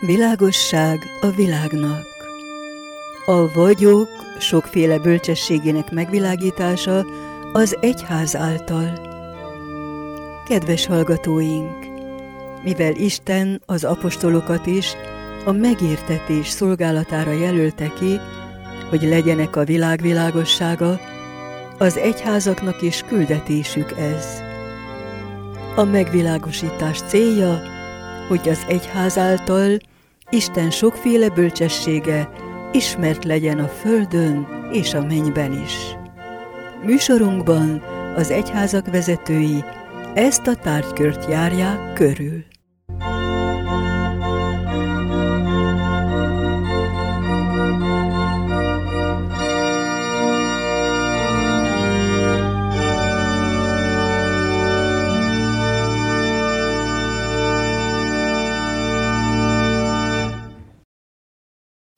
Világosság a világnak. A vagyok sokféle bölcsességének megvilágítása az egyház által. Kedves hallgatóink! Mivel Isten az apostolokat is a megértetés szolgálatára jelölte ki, hogy legyenek a világ világossága, az egyházaknak is küldetésük ez. A megvilágosítás célja, hogy az egyház által Isten sokféle bölcsessége ismert legyen a földön és a mennyben is. Műsorunkban az egyházak vezetői ezt a tárgykört járják körül.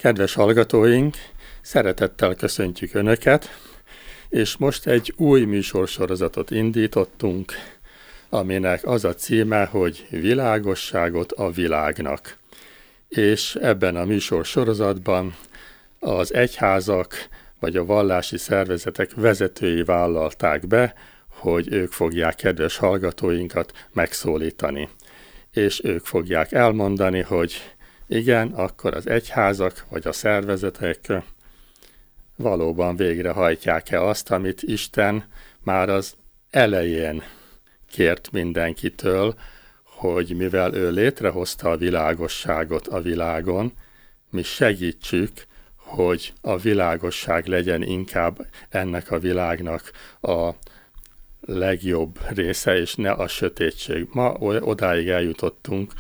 Kedves hallgatóink, szeretettel köszöntjük Önöket, és most egy új műsorsorozatot indítottunk, aminek az a címe, hogy Világosságot a világnak. És ebben a műsorsorozatban az egyházak vagy a vallási szervezetek vezetői vállalták be, hogy ők fogják kedves hallgatóinkat megszólítani. És ők fogják elmondani, hogy igen, akkor az egyházak vagy a szervezetek valóban végrehajtják-e azt, amit Isten már az elején kért mindenkitől, hogy mivel ő létrehozta a világosságot a világon, mi segítsük, hogy a világosság legyen inkább ennek a világnak a legjobb része, és ne a sötétség. Ma odáig eljutottunk,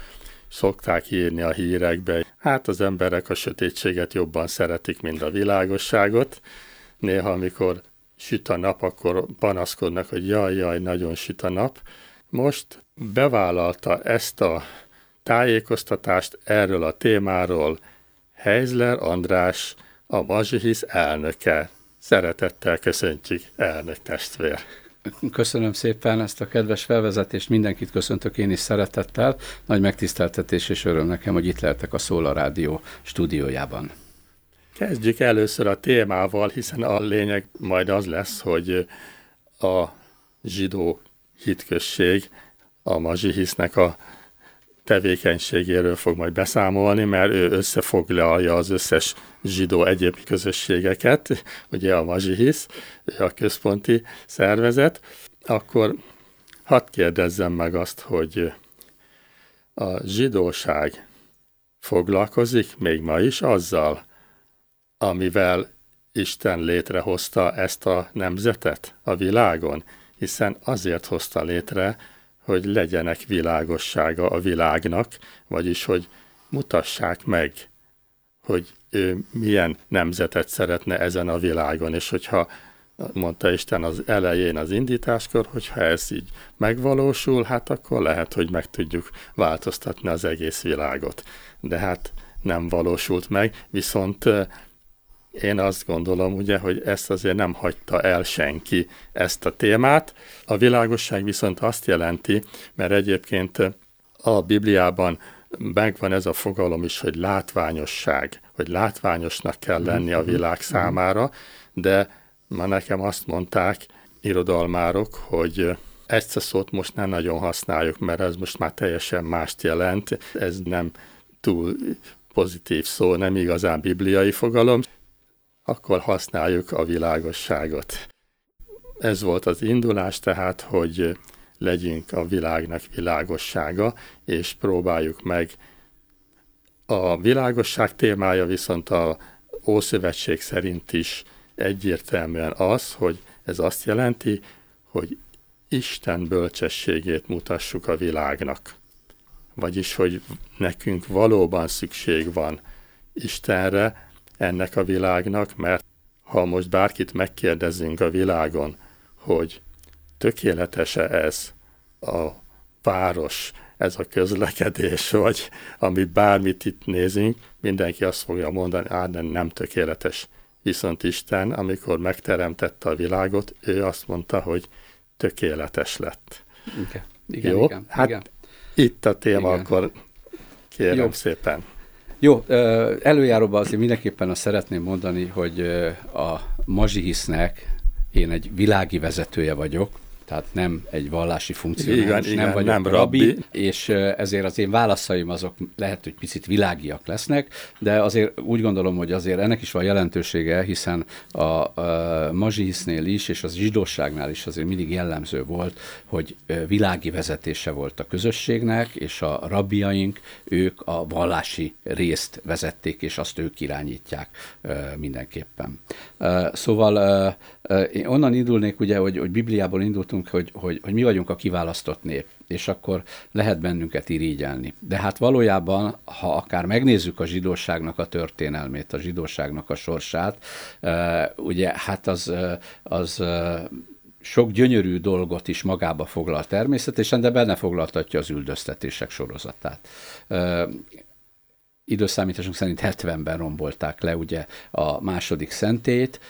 szokták írni a hírekbe. Hát az emberek a sötétséget jobban szeretik, mint a világosságot. Néha, amikor süt a nap, akkor panaszkodnak, hogy jaj, jaj, nagyon süt a nap. Most bevállalta ezt a tájékoztatást erről a témáról Heizler András, a Mazsihisz elnöke. Szeretettel köszöntjük, elnök testvér! Köszönöm szépen ezt a kedves felvezetést, mindenkit köszöntök én is szeretettel. Nagy megtiszteltetés és öröm nekem, hogy itt lehetek a Szóla Rádió stúdiójában. Kezdjük először a témával, hiszen a lényeg majd az lesz, hogy a zsidó hitközség, a mazsihisznek a tevékenységéről fog majd beszámolni, mert ő összefoglalja az összes zsidó egyéb közösségeket, ugye a Mazsihisz, a központi szervezet, akkor hadd kérdezzem meg azt, hogy a zsidóság foglalkozik még ma is azzal, amivel Isten létrehozta ezt a nemzetet a világon, hiszen azért hozta létre, hogy legyenek világossága a világnak, vagyis hogy mutassák meg, hogy ő milyen nemzetet szeretne ezen a világon, és hogyha mondta Isten az elején az indításkor, hogyha ez így megvalósul, hát akkor lehet, hogy meg tudjuk változtatni az egész világot. De hát nem valósult meg, viszont én azt gondolom, ugye, hogy ezt azért nem hagyta el senki ezt a témát. A világosság viszont azt jelenti, mert egyébként a Bibliában megvan ez a fogalom is, hogy látványosság, hogy látványosnak kell lenni a világ számára, de ma nekem azt mondták irodalmárok, hogy ezt a szót most nem nagyon használjuk, mert ez most már teljesen mást jelent, ez nem túl pozitív szó, nem igazán bibliai fogalom akkor használjuk a világosságot. Ez volt az indulás tehát, hogy legyünk a világnak világossága, és próbáljuk meg. A világosság témája viszont a Ószövetség szerint is egyértelműen az, hogy ez azt jelenti, hogy Isten bölcsességét mutassuk a világnak. Vagyis, hogy nekünk valóban szükség van Istenre, ennek a világnak, mert ha most bárkit megkérdezünk a világon, hogy tökéletes-e ez a város, ez a közlekedés, vagy amit bármit itt nézünk, mindenki azt fogja mondani, á, de nem tökéletes. Viszont Isten, amikor megteremtette a világot, ő azt mondta, hogy tökéletes lett. Igen, igen, Jó? igen. Hát igen. itt a téma, Igen. akkor kérem Jó. szépen. Jó, előjáróban azért mindenképpen azt szeretném mondani, hogy a mazsihisznek én egy világi vezetője vagyok, tehát nem egy vallási funkcionális, Igen, nem igen, vagyok nem rabbi, rabbi. és ezért az én válaszaim azok lehet, hogy picit világiak lesznek, de azért úgy gondolom, hogy azért ennek is van jelentősége, hiszen a, a mazsihisznél is, és az zsidóságnál is azért mindig jellemző volt, hogy világi vezetése volt a közösségnek, és a rabbiaink, ők a vallási részt vezették, és azt ők irányítják mindenképpen. Szóval én onnan indulnék, ugye, hogy, hogy Bibliából indultunk, hogy, hogy, hogy mi vagyunk a kiválasztott nép, és akkor lehet bennünket irigyelni. De hát valójában, ha akár megnézzük a zsidóságnak a történelmét, a zsidóságnak a sorsát, ugye hát az, az sok gyönyörű dolgot is magába foglal természetesen, de benne foglaltatja az üldöztetések sorozatát. Időszámításunk szerint 70-ben rombolták le ugye a második szentét,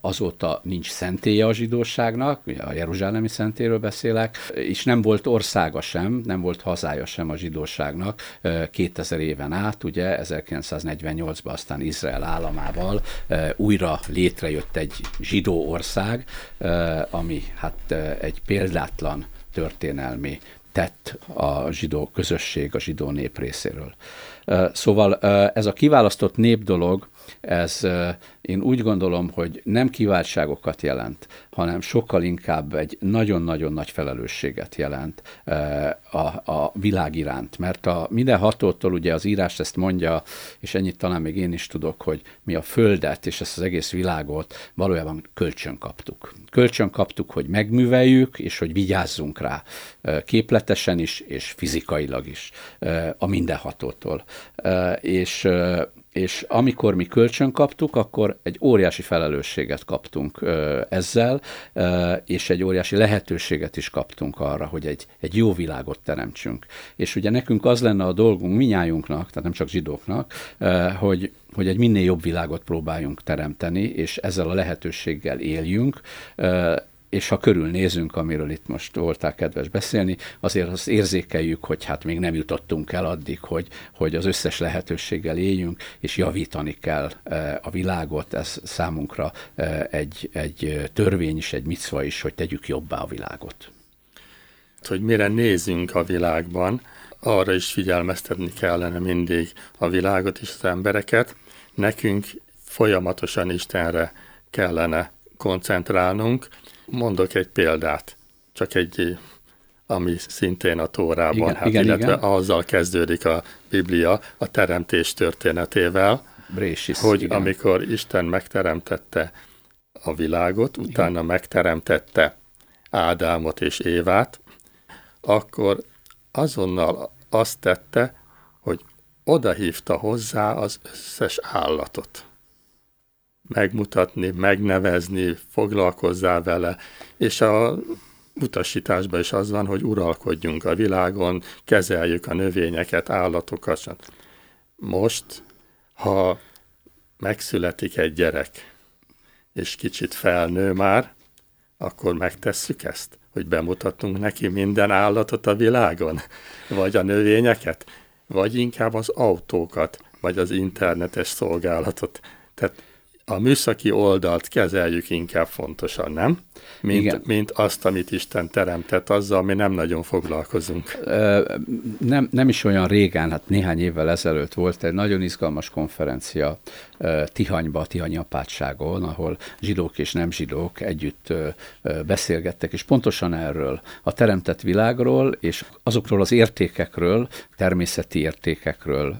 azóta nincs szentélye a zsidóságnak, a Jeruzsálemi szentéről beszélek, és nem volt országa sem, nem volt hazája sem a zsidóságnak ö, 2000 éven át, ugye 1948-ban aztán Izrael államával újra létrejött egy zsidó ország, ami hát egy példátlan történelmi tett a zsidó közösség, a zsidó nép részéről. Szóval ez a kiválasztott nép dolog, ez én úgy gondolom, hogy nem kiváltságokat jelent, hanem sokkal inkább egy nagyon-nagyon nagy felelősséget jelent a, a világ iránt. Mert a minden hatótól ugye az írás ezt mondja, és ennyit talán még én is tudok, hogy mi a Földet és ezt az egész világot valójában kölcsön kaptuk. Kölcsön kaptuk, hogy megműveljük, és hogy vigyázzunk rá képletesen is, és fizikailag is a mindenhatótól. Ö, És és amikor mi kölcsön kaptuk, akkor egy óriási felelősséget kaptunk ö, ezzel, ö, és egy óriási lehetőséget is kaptunk arra, hogy egy, egy jó világot teremtsünk. És ugye nekünk az lenne a dolgunk, minnyájunknak, tehát nem csak zsidóknak, ö, hogy hogy egy minél jobb világot próbáljunk teremteni, és ezzel a lehetőséggel éljünk, ö, és ha körülnézünk, amiről itt most voltál kedves beszélni, azért azt érzékeljük, hogy hát még nem jutottunk el addig, hogy, hogy az összes lehetőséggel éljünk, és javítani kell eh, a világot. Ez számunkra eh, egy, egy törvény is, egy micva is, hogy tegyük jobbá a világot. hogy mire nézünk a világban, arra is figyelmeztetni kellene mindig a világot és az embereket. Nekünk folyamatosan Istenre kellene koncentrálnunk. Mondok egy példát, csak egy, ami szintén a Tórában, Igen, hát, igen, illetve igen. azzal kezdődik a Biblia, a teremtés történetével, Brésis, hogy igen. amikor Isten megteremtette a világot, utána megteremtette Ádámot és Évát, akkor azonnal azt tette, hogy odahívta hozzá az összes állatot. Megmutatni, megnevezni, foglalkozzál vele, és a utasításban is az van, hogy uralkodjunk a világon, kezeljük a növényeket, állatokat. Most, ha megszületik egy gyerek, és kicsit felnő már, akkor megtesszük ezt, hogy bemutatunk neki minden állatot a világon, vagy a növényeket, vagy inkább az autókat, vagy az internetes szolgálatot. Tehát a műszaki oldalt kezeljük inkább fontosan, nem? Mint, Igen. mint azt, amit Isten teremtett, azzal mi nem nagyon foglalkozunk. Ö, nem, nem is olyan régen, hát néhány évvel ezelőtt volt egy nagyon izgalmas konferencia Tihanyba, a Tihanyi apátságon, ahol zsidók és nem zsidók együtt beszélgettek, és pontosan erről, a teremtett világról, és azokról az értékekről, természeti értékekről,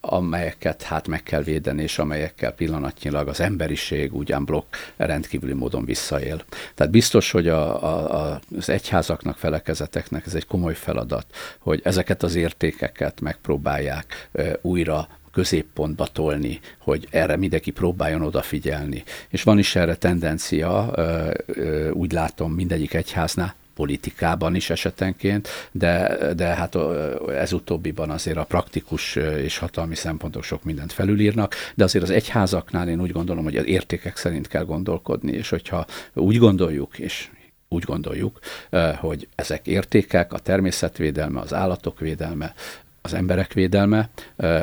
amelyeket hát meg kell védeni, és amelyekkel pillanatnyilag az emberiség ugyan blokk rendkívüli módon visszaél. Tehát biztos, hogy a, a, az egyházaknak, felekezeteknek ez egy komoly feladat, hogy ezeket az értékeket megpróbálják újra középpontba tolni, hogy erre mindenki próbáljon odafigyelni. És van is erre tendencia, úgy látom mindegyik egyháznál, politikában is esetenként, de, de hát ez utóbbiban azért a praktikus és hatalmi szempontok sok mindent felülírnak, de azért az egyházaknál én úgy gondolom, hogy az értékek szerint kell gondolkodni, és hogyha úgy gondoljuk, és úgy gondoljuk, hogy ezek értékek, a természetvédelme, az állatok védelme, az emberek védelme,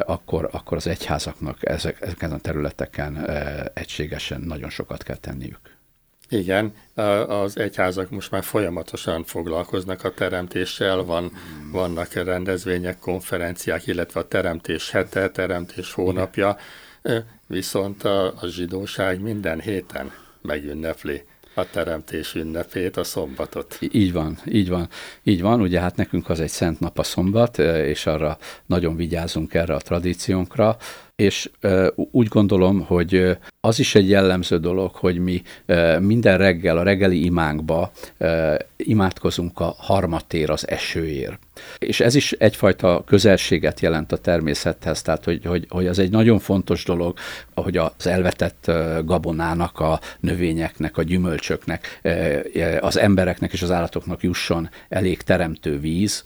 akkor, akkor az egyházaknak ezek, ezeken a területeken egységesen nagyon sokat kell tenniük. Igen, az egyházak most már folyamatosan foglalkoznak a teremtéssel, van, vannak rendezvények, konferenciák, illetve a teremtés hete, teremtés hónapja, viszont a, a zsidóság minden héten megünnepli a teremtés ünnepét, a szombatot. Így van, így van, így van. Ugye hát nekünk az egy szent nap a szombat, és arra nagyon vigyázunk erre a tradíciónkra, és úgy gondolom, hogy az is egy jellemző dolog, hogy mi minden reggel a reggeli imánkba imádkozunk a harmatér az esőért. És ez is egyfajta közelséget jelent a természethez, tehát hogy, hogy, hogy az egy nagyon fontos dolog, hogy az elvetett gabonának, a növényeknek, a gyümölcsöknek, az embereknek és az állatoknak jusson elég teremtő víz,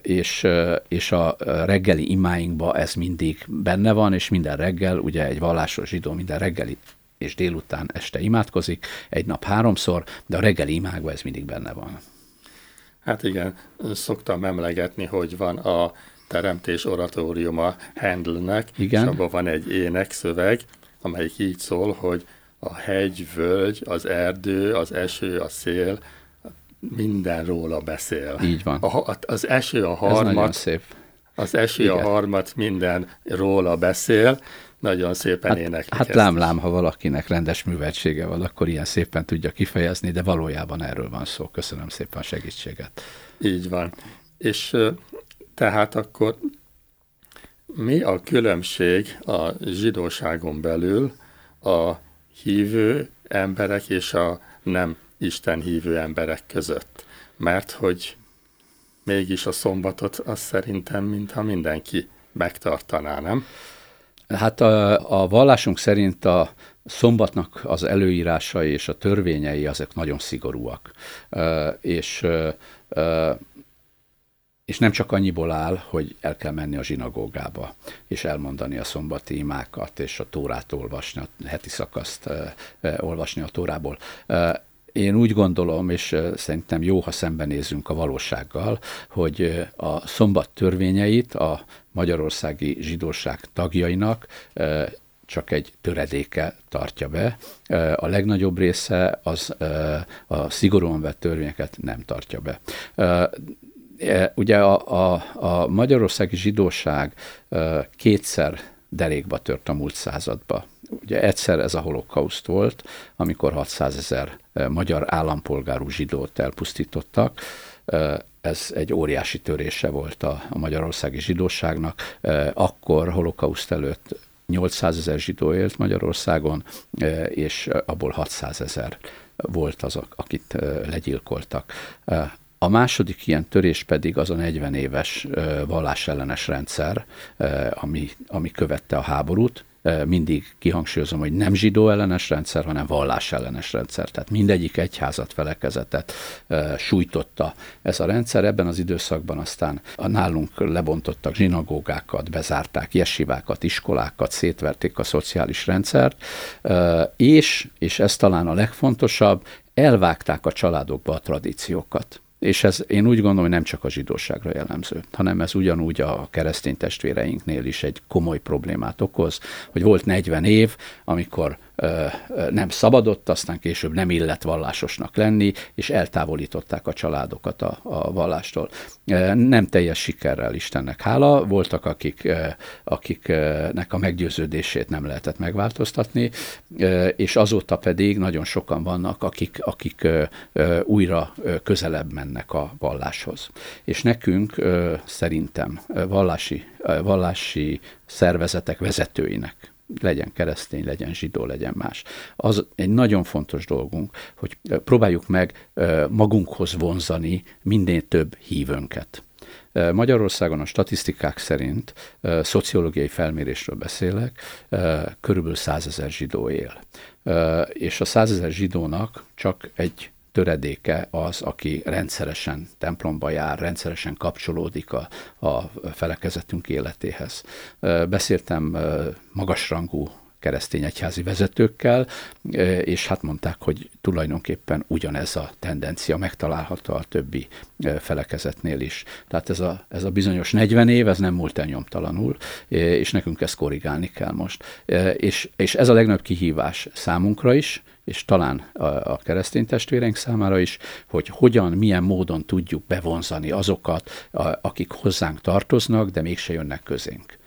és, és a reggeli imáinkba ez mindig benne van, és minden reggel, ugye egy vallásos zsidó minden reggeli és délután este imádkozik, egy nap háromszor, de a reggeli imákban ez mindig benne van. Hát igen, szoktam emlegetni, hogy van a teremtés oratóriuma Handelnek, igen. és abban van egy énekszöveg, amelyik így szól, hogy a hegy, völgy, az erdő, az eső, a szél, minden róla beszél. Így van. A, az eső a harmat, szép. Az eső Igen. a harmat minden róla beszél, nagyon szépen hát, éneklik. Hát lám-lám, ha valakinek rendes műveltsége van, akkor ilyen szépen tudja kifejezni, de valójában erről van szó. Köszönöm szépen a segítséget. Így van. És tehát akkor mi a különbség a zsidóságon belül a hívő emberek és a nem Isten hívő emberek között? Mert hogy mégis a szombatot azt szerintem, mintha mindenki megtartaná, nem? Hát a, a vallásunk szerint a szombatnak az előírásai és a törvényei azok nagyon szigorúak. És és nem csak annyiból áll, hogy el kell menni a zsinagógába, és elmondani a szombati imákat, és a tórát olvasni, a heti szakaszt olvasni a tórából. Én úgy gondolom, és szerintem jó, ha szembenézünk a valósággal, hogy a szombat törvényeit a magyarországi zsidóság tagjainak csak egy töredéke tartja be. A legnagyobb része az a szigorúan vett törvényeket nem tartja be. Ugye a, a, a magyarországi zsidóság kétszer derékba tört a múlt századba. Ugye egyszer ez a holokauszt volt, amikor 600 ezer magyar állampolgárú zsidót elpusztítottak. Ez egy óriási törése volt a, magyarországi zsidóságnak. Akkor holokauszt előtt 800 ezer zsidó élt Magyarországon, és abból 600 ezer volt az, akit legyilkoltak. A második ilyen törés pedig az a 40 éves vallásellenes rendszer, ami, ami követte a háborút, mindig kihangsúlyozom, hogy nem zsidó ellenes rendszer, hanem vallás ellenes rendszer. Tehát mindegyik egyházat, felekezetet sújtotta ez a rendszer. Ebben az időszakban aztán a nálunk lebontottak zsinagógákat, bezárták jesivákat, iskolákat, szétverték a szociális rendszert, és, és ez talán a legfontosabb, elvágták a családokba a tradíciókat. És ez én úgy gondolom, hogy nem csak a zsidóságra jellemző, hanem ez ugyanúgy a keresztény testvéreinknél is egy komoly problémát okoz, hogy volt 40 év, amikor nem szabadott, aztán később nem illett vallásosnak lenni, és eltávolították a családokat a, a vallástól. Nem teljes sikerrel Istennek hála, voltak akik, akiknek a meggyőződését nem lehetett megváltoztatni, és azóta pedig nagyon sokan vannak, akik, akik újra közelebb mennek a valláshoz. És nekünk szerintem vallási, vallási szervezetek vezetőinek legyen keresztény, legyen zsidó, legyen más. Az egy nagyon fontos dolgunk, hogy próbáljuk meg magunkhoz vonzani minél több hívőnket. Magyarországon a statisztikák szerint, szociológiai felmérésről beszélek, körülbelül százezer zsidó él. És a százezer zsidónak csak egy töredéke az, aki rendszeresen templomba jár, rendszeresen kapcsolódik a, a felekezetünk életéhez. Beszéltem magasrangú keresztény egyházi vezetőkkel, és hát mondták, hogy tulajdonképpen ugyanez a tendencia megtalálható a többi felekezetnél is. Tehát ez a, ez a bizonyos 40 év, ez nem múlt el nyomtalanul, és nekünk ezt korrigálni kell most. És, és ez a legnagyobb kihívás számunkra is, és talán a, a keresztény testvéreink számára is, hogy hogyan, milyen módon tudjuk bevonzani azokat, a, akik hozzánk tartoznak, de mégse jönnek közénk.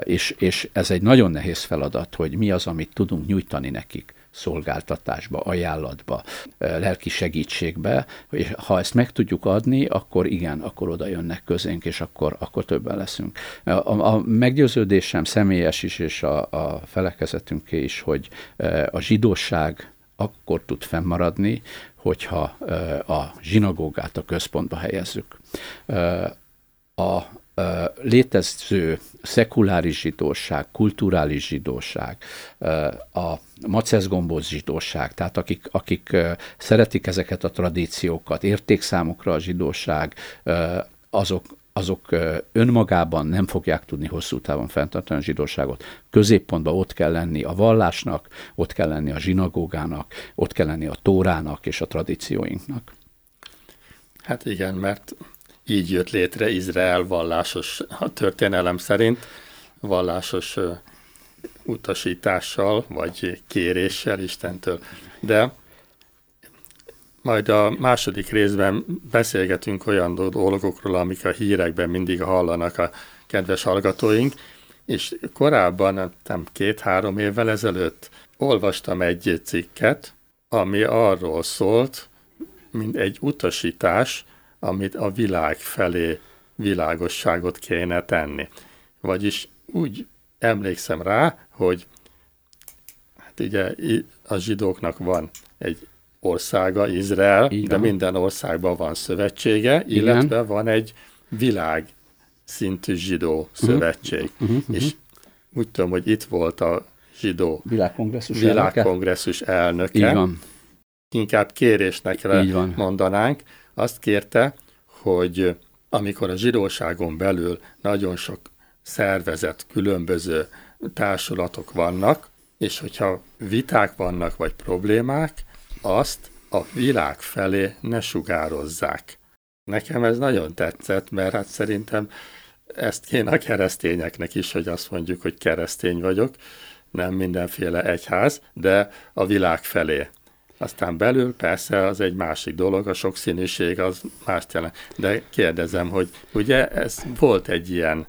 És, és ez egy nagyon nehéz feladat, hogy mi az, amit tudunk nyújtani nekik szolgáltatásba, ajánlatba, lelki segítségbe, és ha ezt meg tudjuk adni, akkor igen, akkor oda jönnek közénk, és akkor, akkor többen leszünk. A, a meggyőződésem személyes is, és a, a felekezetünké is, hogy a zsidóság akkor tud fennmaradni, hogyha a zsinagógát a központba helyezzük. A létező szekuláris zsidóság, kulturális zsidóság, a maceszgombóc zsidóság, tehát akik, akik szeretik ezeket a tradíciókat, értékszámokra a zsidóság, azok, azok önmagában nem fogják tudni hosszú távon fenntartani a zsidóságot. Középpontban ott kell lenni a vallásnak, ott kell lenni a zsinagógának, ott kell lenni a tórának és a tradícióinknak. Hát igen, mert így jött létre Izrael vallásos, a történelem szerint vallásos utasítással, vagy kéréssel Istentől. De majd a második részben beszélgetünk olyan dolgokról, amik a hírekben mindig hallanak a kedves hallgatóink, és korábban, nem két-három évvel ezelőtt olvastam egy cikket, ami arról szólt, mint egy utasítás, amit a világ felé világosságot kéne tenni. Vagyis úgy emlékszem rá, hogy hát ugye a zsidóknak van egy országa, Izrael, Igen. de minden országban van szövetsége, Igen. illetve van egy világ szintű zsidó uh-huh. szövetség. Uh-huh. Uh-huh. És úgy tudom, hogy itt volt a zsidó világkongresszus, világkongresszus elnöke. elnöke. Inkább kérésnek mondanánk, azt kérte, hogy amikor a zsidóságon belül nagyon sok szervezet, különböző társulatok vannak, és hogyha viták vannak, vagy problémák, azt a világ felé ne sugározzák. Nekem ez nagyon tetszett, mert hát szerintem ezt kéne a keresztényeknek is, hogy azt mondjuk, hogy keresztény vagyok, nem mindenféle egyház, de a világ felé. Aztán belül persze az egy másik dolog, a sokszínűség az mást jelent. De kérdezem, hogy ugye ez volt egy ilyen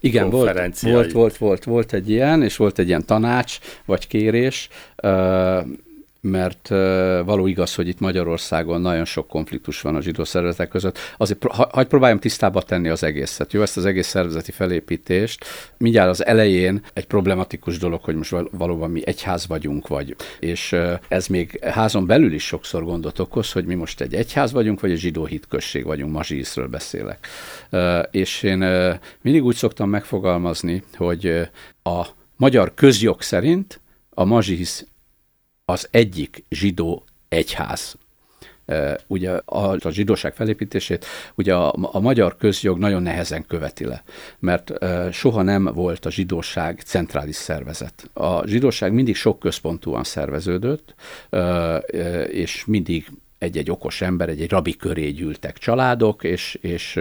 igen, volt, volt, volt, volt, volt egy ilyen, és volt egy ilyen tanács, vagy kérés, mert való igaz, hogy itt Magyarországon nagyon sok konfliktus van a zsidó szervezetek között. Azért ha, hagyd próbáljam tisztába tenni az egészet, jó? Ezt az egész szervezeti felépítést. Mindjárt az elején egy problematikus dolog, hogy most valóban mi egyház vagyunk, vagy. És ez még házon belül is sokszor gondot okoz, hogy mi most egy egyház vagyunk, vagy egy zsidó hitközség vagyunk, mazsiszről beszélek. És én mindig úgy szoktam megfogalmazni, hogy a magyar közjog szerint a mazsisz az egyik zsidó egyház. Ugye a, a zsidóság felépítését ugye a, a magyar közjog nagyon nehezen követi le, mert soha nem volt a zsidóság centrális szervezet. A zsidóság mindig sok központúan szerveződött, és mindig egy-egy okos ember, egy-egy rabi köré gyűltek családok, és, és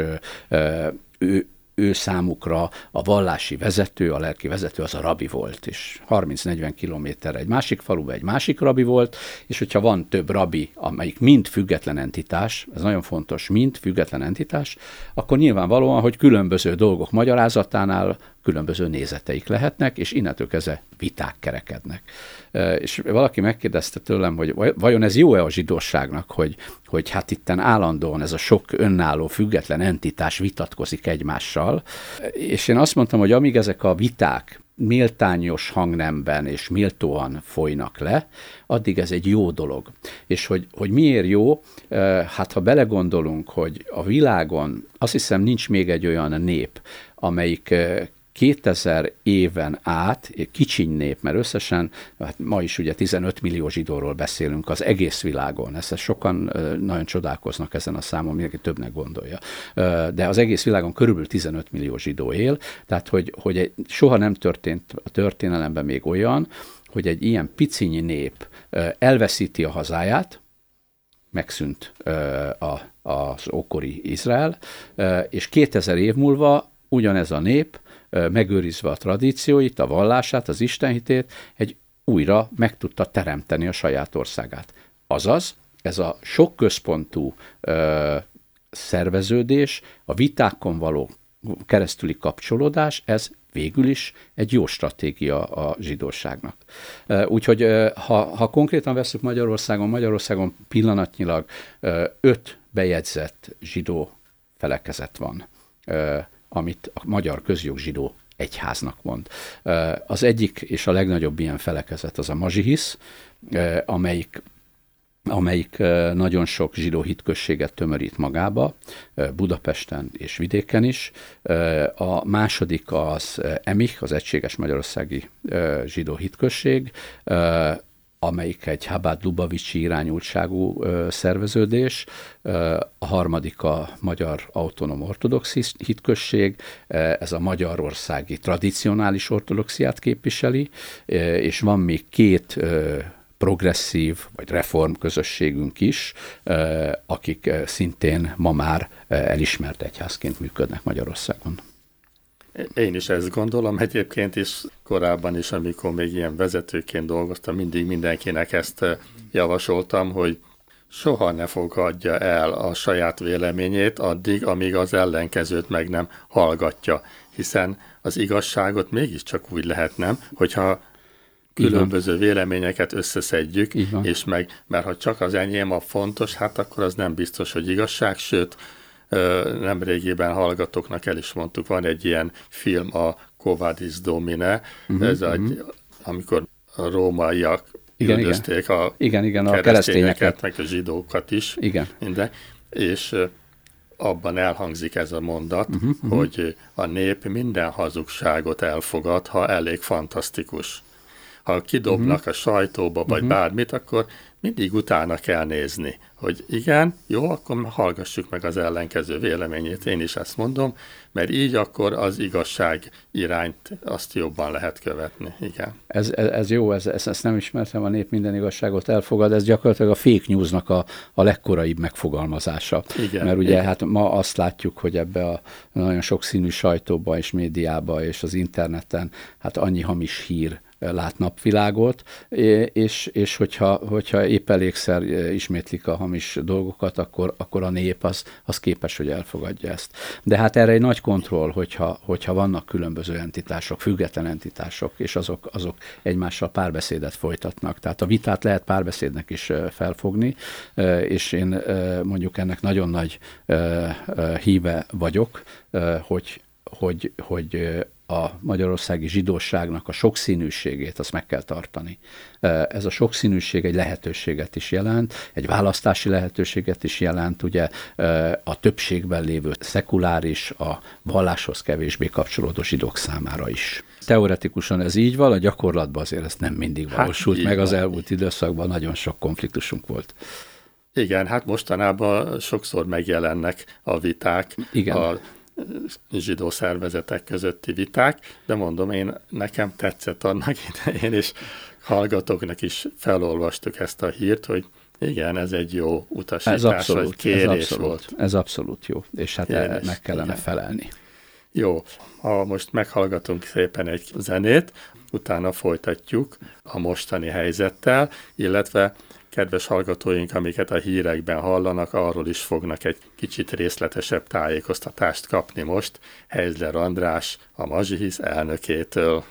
ő, ő számukra a vallási vezető, a lelki vezető az a rabi volt, és 30-40 kilométerre egy másik faluba egy másik rabi volt, és hogyha van több rabi, amelyik mind független entitás, ez nagyon fontos, mind független entitás, akkor nyilvánvalóan, hogy különböző dolgok magyarázatánál különböző nézeteik lehetnek, és innentől kezdve viták kerekednek. És valaki megkérdezte tőlem, hogy vajon ez jó-e a zsidóságnak, hogy, hogy hát itten állandóan ez a sok önálló, független entitás vitatkozik egymással. És én azt mondtam, hogy amíg ezek a viták méltányos hangnemben és méltóan folynak le, addig ez egy jó dolog. És hogy, hogy miért jó, hát ha belegondolunk, hogy a világon azt hiszem nincs még egy olyan nép, amelyik 2000 éven át, kicsiny nép, mert összesen, hát ma is ugye 15 millió zsidóról beszélünk az egész világon, ezt sokan nagyon csodálkoznak ezen a számon, mindenki többnek gondolja, de az egész világon körülbelül 15 millió zsidó él, tehát hogy, hogy soha nem történt a történelemben még olyan, hogy egy ilyen picinyi nép elveszíti a hazáját, megszűnt az ókori Izrael, és 2000 év múlva ugyanez a nép, megőrizve a tradícióit, a vallását, az istenhitét, egy újra meg tudta teremteni a saját országát. Azaz, ez a sok központú ö, szerveződés, a vitákon való keresztüli kapcsolódás, ez végül is egy jó stratégia a zsidóságnak. Úgyhogy ha, ha konkrétan veszük Magyarországon, Magyarországon pillanatnyilag öt bejegyzett zsidó felekezet van, amit a magyar közjog zsidó egyháznak mond. Az egyik és a legnagyobb ilyen felekezet az a mazsihisz, amelyik amelyik nagyon sok zsidó hitközséget tömörít magába, Budapesten és vidéken is. A második az EMIH, az Egységes Magyarországi Zsidó Hitközség, amelyik egy Habad Lubavicsi irányultságú szerveződés, a harmadik a Magyar Autonóm Ortodox Hitközség, ez a magyarországi tradicionális ortodoxiát képviseli, és van még két progresszív vagy reform közösségünk is, akik szintén ma már elismert egyházként működnek Magyarországon. Én is ezt gondolom, egyébként is. Korábban is, amikor még ilyen vezetőként dolgoztam, mindig mindenkinek ezt javasoltam, hogy soha ne fogadja el a saját véleményét addig, amíg az ellenkezőt meg nem hallgatja, hiszen az igazságot mégiscsak úgy lehet, nem, hogyha különböző véleményeket összeszedjük, és meg, mert ha csak az enyém a fontos, hát akkor az nem biztos, hogy igazság, sőt, nem régében hallgatóknak el is mondtuk, van egy ilyen film, a Covadis Domine, uh-huh, ez uh-huh. egy, amikor a rómaiak igen, üldözték igen. a, igen, igen, a keresztényeket, meg a zsidókat is, igen. minden, és abban elhangzik ez a mondat, uh-huh, uh-huh. hogy a nép minden hazugságot elfogad, ha elég fantasztikus ha kidobnak uh-huh. a sajtóba, vagy uh-huh. bármit, akkor mindig utána kell nézni, hogy igen, jó, akkor hallgassuk meg az ellenkező véleményét, én is ezt mondom, mert így akkor az igazság irányt azt jobban lehet követni, igen. Ez, ez, ez jó, ez, ez, ezt nem ismertem, a nép minden igazságot elfogad, ez gyakorlatilag a fake newsnak a, a legkoraibb megfogalmazása. Igen, mert ugye igen. hát ma azt látjuk, hogy ebbe a nagyon sokszínű sajtóba és médiába és az interneten hát annyi hamis hír lát napvilágot, és, és hogyha, hogyha épp elégszer ismétlik a hamis dolgokat, akkor, akkor a nép az, az képes, hogy elfogadja ezt. De hát erre egy nagy kontroll, hogyha, hogyha vannak különböző entitások, független entitások, és azok, azok egymással párbeszédet folytatnak. Tehát a vitát lehet párbeszédnek is felfogni, és én mondjuk ennek nagyon nagy híve vagyok, hogy, hogy, hogy a magyarországi zsidóságnak a sokszínűségét, azt meg kell tartani. Ez a sokszínűség egy lehetőséget is jelent, egy választási lehetőséget is jelent, ugye a többségben lévő szekuláris, a valláshoz kevésbé kapcsolódó zsidók számára is. Teoretikusan ez így van, a gyakorlatban azért ez nem mindig hát valósult hát, meg, az elmúlt időszakban nagyon sok konfliktusunk volt. Igen, hát mostanában sokszor megjelennek a viták, Igen. a zsidó szervezetek közötti viták, de mondom, én nekem tetszett annak idején, és hallgatóknak is felolvastuk ezt a hírt, hogy igen, ez egy jó utasítás, ez abszolút, vagy kérés ez abszolút, volt. Ez abszolút jó, és hát kérés, meg kellene igen. felelni. Jó, ha most meghallgatunk szépen egy zenét, utána folytatjuk a mostani helyzettel, illetve kedves hallgatóink, amiket a hírekben hallanak, arról is fognak egy kicsit részletesebb tájékoztatást kapni most Heizler András, a Mazsihisz elnökétől.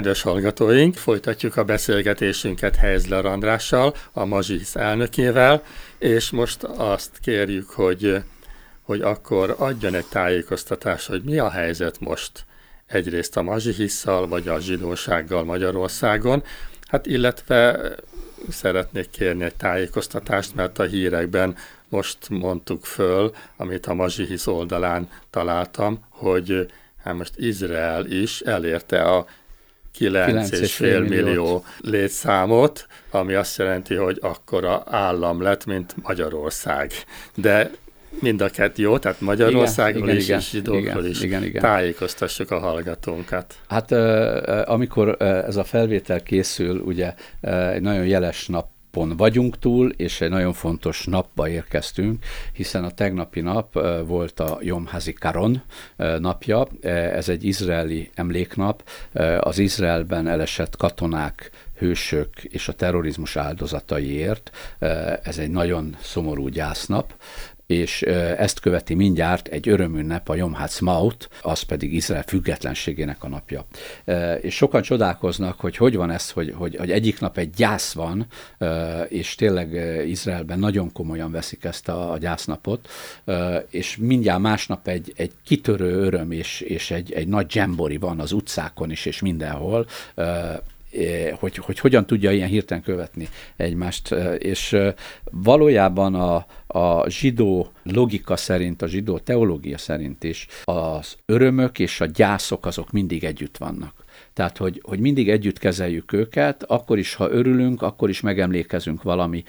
Kedves hallgatóink, folytatjuk a beszélgetésünket Heizler Andrással, a Mazsisz elnökével, és most azt kérjük, hogy, hogy akkor adjon egy tájékoztatást, hogy mi a helyzet most. Egyrészt a mazsihisszal, vagy a zsidósággal Magyarországon, hát illetve szeretnék kérni egy tájékoztatást, mert a hírekben most mondtuk föl, amit a mazsihisz oldalán találtam, hogy hát most Izrael is elérte a 9,5 millió létszámot, ami azt jelenti, hogy akkora állam lett, mint Magyarország. De mind a kettő jó, tehát Magyarországról igen, is, igen, és zsidókról is igen, igen. tájékoztassuk a hallgatónkat. Hát amikor ez a felvétel készül, ugye egy nagyon jeles nap napon vagyunk túl, és egy nagyon fontos napba érkeztünk, hiszen a tegnapi nap volt a Jomhazi Karon napja, ez egy izraeli emléknap, az Izraelben elesett katonák hősök és a terrorizmus áldozataiért. Ez egy nagyon szomorú gyásznap és ezt követi mindjárt egy örömünnep, a Yom Ha'atzmaut, az pedig Izrael függetlenségének a napja. És sokan csodálkoznak, hogy hogy van ez, hogy, hogy, hogy egyik nap egy gyász van, és tényleg Izraelben nagyon komolyan veszik ezt a, a gyásznapot, és mindjárt másnap egy, egy kitörő öröm, és, és egy, egy nagy dzsembori van az utcákon is, és mindenhol, hogy, hogy hogyan tudja ilyen hirtelen követni egymást. És valójában a, a zsidó logika szerint, a zsidó teológia szerint is az örömök és a gyászok azok mindig együtt vannak. Tehát, hogy, hogy mindig együtt kezeljük őket, akkor is, ha örülünk, akkor is megemlékezünk valami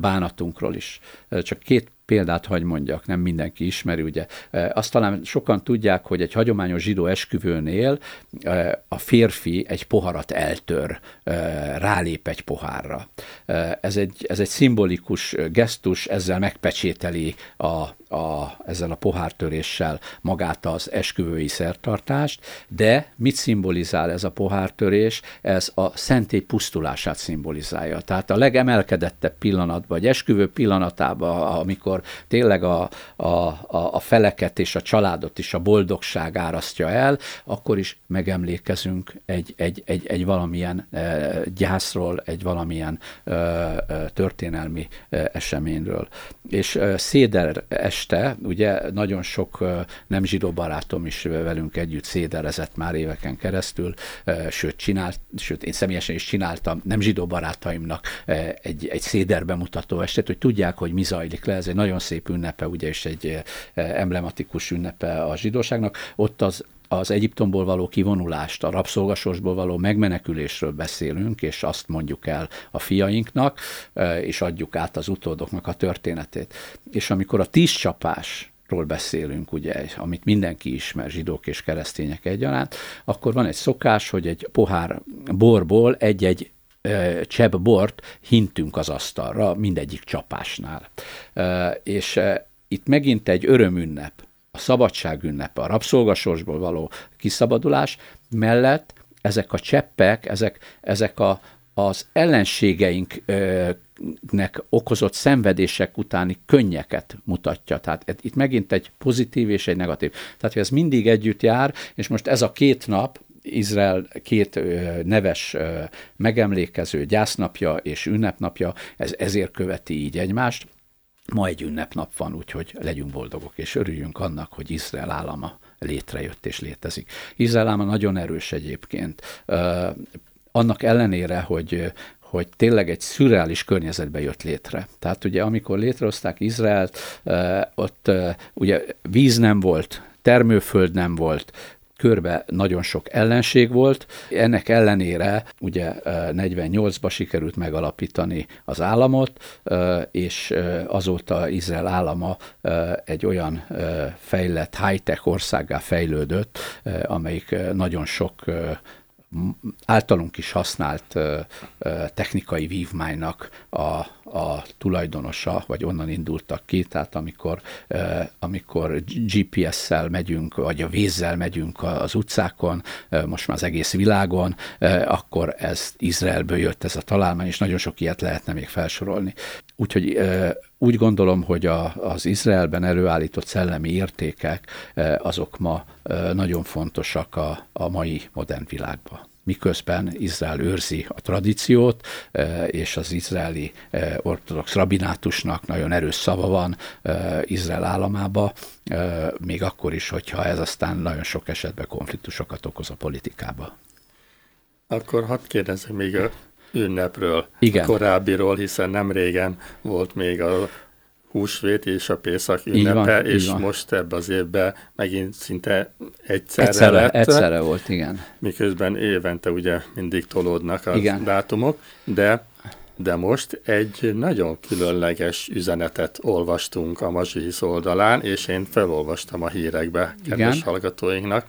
bánatunkról is. Csak két példát hagy mondjak, nem mindenki ismeri, ugye. Azt talán sokan tudják, hogy egy hagyományos zsidó esküvőnél a férfi egy poharat eltör, rálép egy pohárra. Ez egy, ez egy szimbolikus gesztus, ezzel megpecsételi a, a, ezzel a pohártöréssel magát az esküvői szertartást, de mit szimbolizál ez a pohártörés? Ez a szentély pusztulását szimbolizálja. Tehát a legemelkedettebb pillanatban, vagy esküvő pillanatában, amikor tényleg a, a, a, a feleket és a családot is a boldogság árasztja el, akkor is megemlékezünk egy, egy, egy, egy valamilyen e, gyászról, egy valamilyen e, e, történelmi eseményről. És Széder es este, ugye nagyon sok nem zsidó barátom is velünk együtt széderezett már éveken keresztül, sőt, csinált, sőt én személyesen is csináltam nem zsidó barátaimnak egy, egy széder bemutató estét, hogy tudják, hogy mi zajlik le. Ez egy nagyon szép ünnepe, ugye, és egy emblematikus ünnepe a zsidóságnak. Ott az az Egyiptomból való kivonulást, a rabszolgasorsból való megmenekülésről beszélünk, és azt mondjuk el a fiainknak, és adjuk át az utódoknak a történetét. És amikor a tíz csapás beszélünk, ugye, amit mindenki ismer, zsidók és keresztények egyaránt, akkor van egy szokás, hogy egy pohár borból egy-egy csebb bort hintünk az asztalra mindegyik csapásnál. És itt megint egy örömünnep, a szabadság ünnepe, a rabszolgasorsból való kiszabadulás mellett ezek a cseppek, ezek, ezek a, az ellenségeinknek okozott szenvedések utáni könnyeket mutatja. Tehát itt megint egy pozitív és egy negatív. Tehát, hogy ez mindig együtt jár, és most ez a két nap, Izrael két neves megemlékező gyásznapja és ünnepnapja, ez ezért követi így egymást. Ma egy ünnepnap van, úgyhogy legyünk boldogok, és örüljünk annak, hogy Izrael állama létrejött és létezik. Izrael állama nagyon erős egyébként. Annak ellenére, hogy, hogy tényleg egy szürreális környezetbe jött létre. Tehát ugye amikor létrehozták Izraelt, ott ugye víz nem volt, termőföld nem volt, körbe nagyon sok ellenség volt. Ennek ellenére ugye 48-ba sikerült megalapítani az államot, és azóta Izrael állama egy olyan fejlett high-tech országgá fejlődött, amelyik nagyon sok általunk is használt technikai vívmánynak a, a tulajdonosa, vagy onnan indultak ki, tehát amikor, amikor GPS-szel megyünk, vagy a vízzel megyünk az utcákon, most már az egész világon, akkor ez Izraelből jött ez a találmány, és nagyon sok ilyet lehetne még felsorolni. Úgyhogy úgy gondolom, hogy a, az Izraelben előállított szellemi értékek azok ma nagyon fontosak a, a mai modern világban miközben Izrael őrzi a tradíciót, és az izraeli ortodox rabinátusnak nagyon erős szava van Izrael államába, még akkor is, hogyha ez aztán nagyon sok esetben konfliktusokat okoz a politikába. Akkor hadd kérdezzek még a ünnepről, Igen. korábbiról, hiszen nem régen volt még a húsvét és a Pészak ünnepe, van, és most ebben az évben megint szinte egyszerre, egyszerre lett. Egyszerre volt, igen. Miközben évente ugye mindig tolódnak a igen. dátumok, de de most egy nagyon különleges üzenetet olvastunk a Mazsihisz oldalán, és én felolvastam a hírekbe kedves Igen. hallgatóinknak,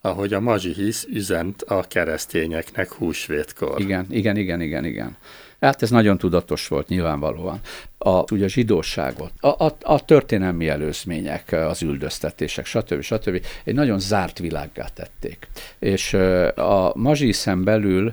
ahogy a Mazsihisz üzent a keresztényeknek húsvétkor. Igen, igen, igen, igen, igen. Hát ez nagyon tudatos volt nyilvánvalóan. A, ugye a zsidóságot, a, a, a történelmi előzmények, az üldöztetések, stb. stb. egy nagyon zárt világgá tették. És a mazsiszen belül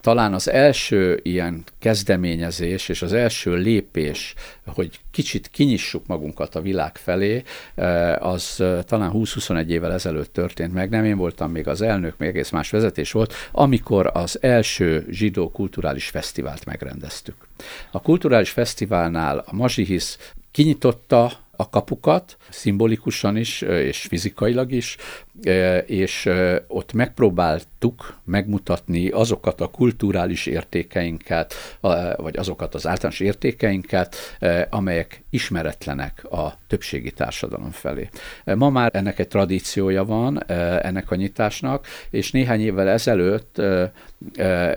talán az első ilyen kezdeményezés és az első lépés, hogy kicsit kinyissuk magunkat a világ felé, eh, az eh, talán 20-21 évvel ezelőtt történt meg, nem én voltam még az elnök, még egész más vezetés volt, amikor az első zsidó kulturális fesztivált megrendeztük. A kulturális fesztiválnál a Mazsihisz kinyitotta a kapukat, szimbolikusan is, és fizikailag is, és ott megpróbáltuk megmutatni azokat a kulturális értékeinket, vagy azokat az általános értékeinket, amelyek ismeretlenek a többségi társadalom felé. Ma már ennek egy tradíciója van, ennek a nyitásnak, és néhány évvel ezelőtt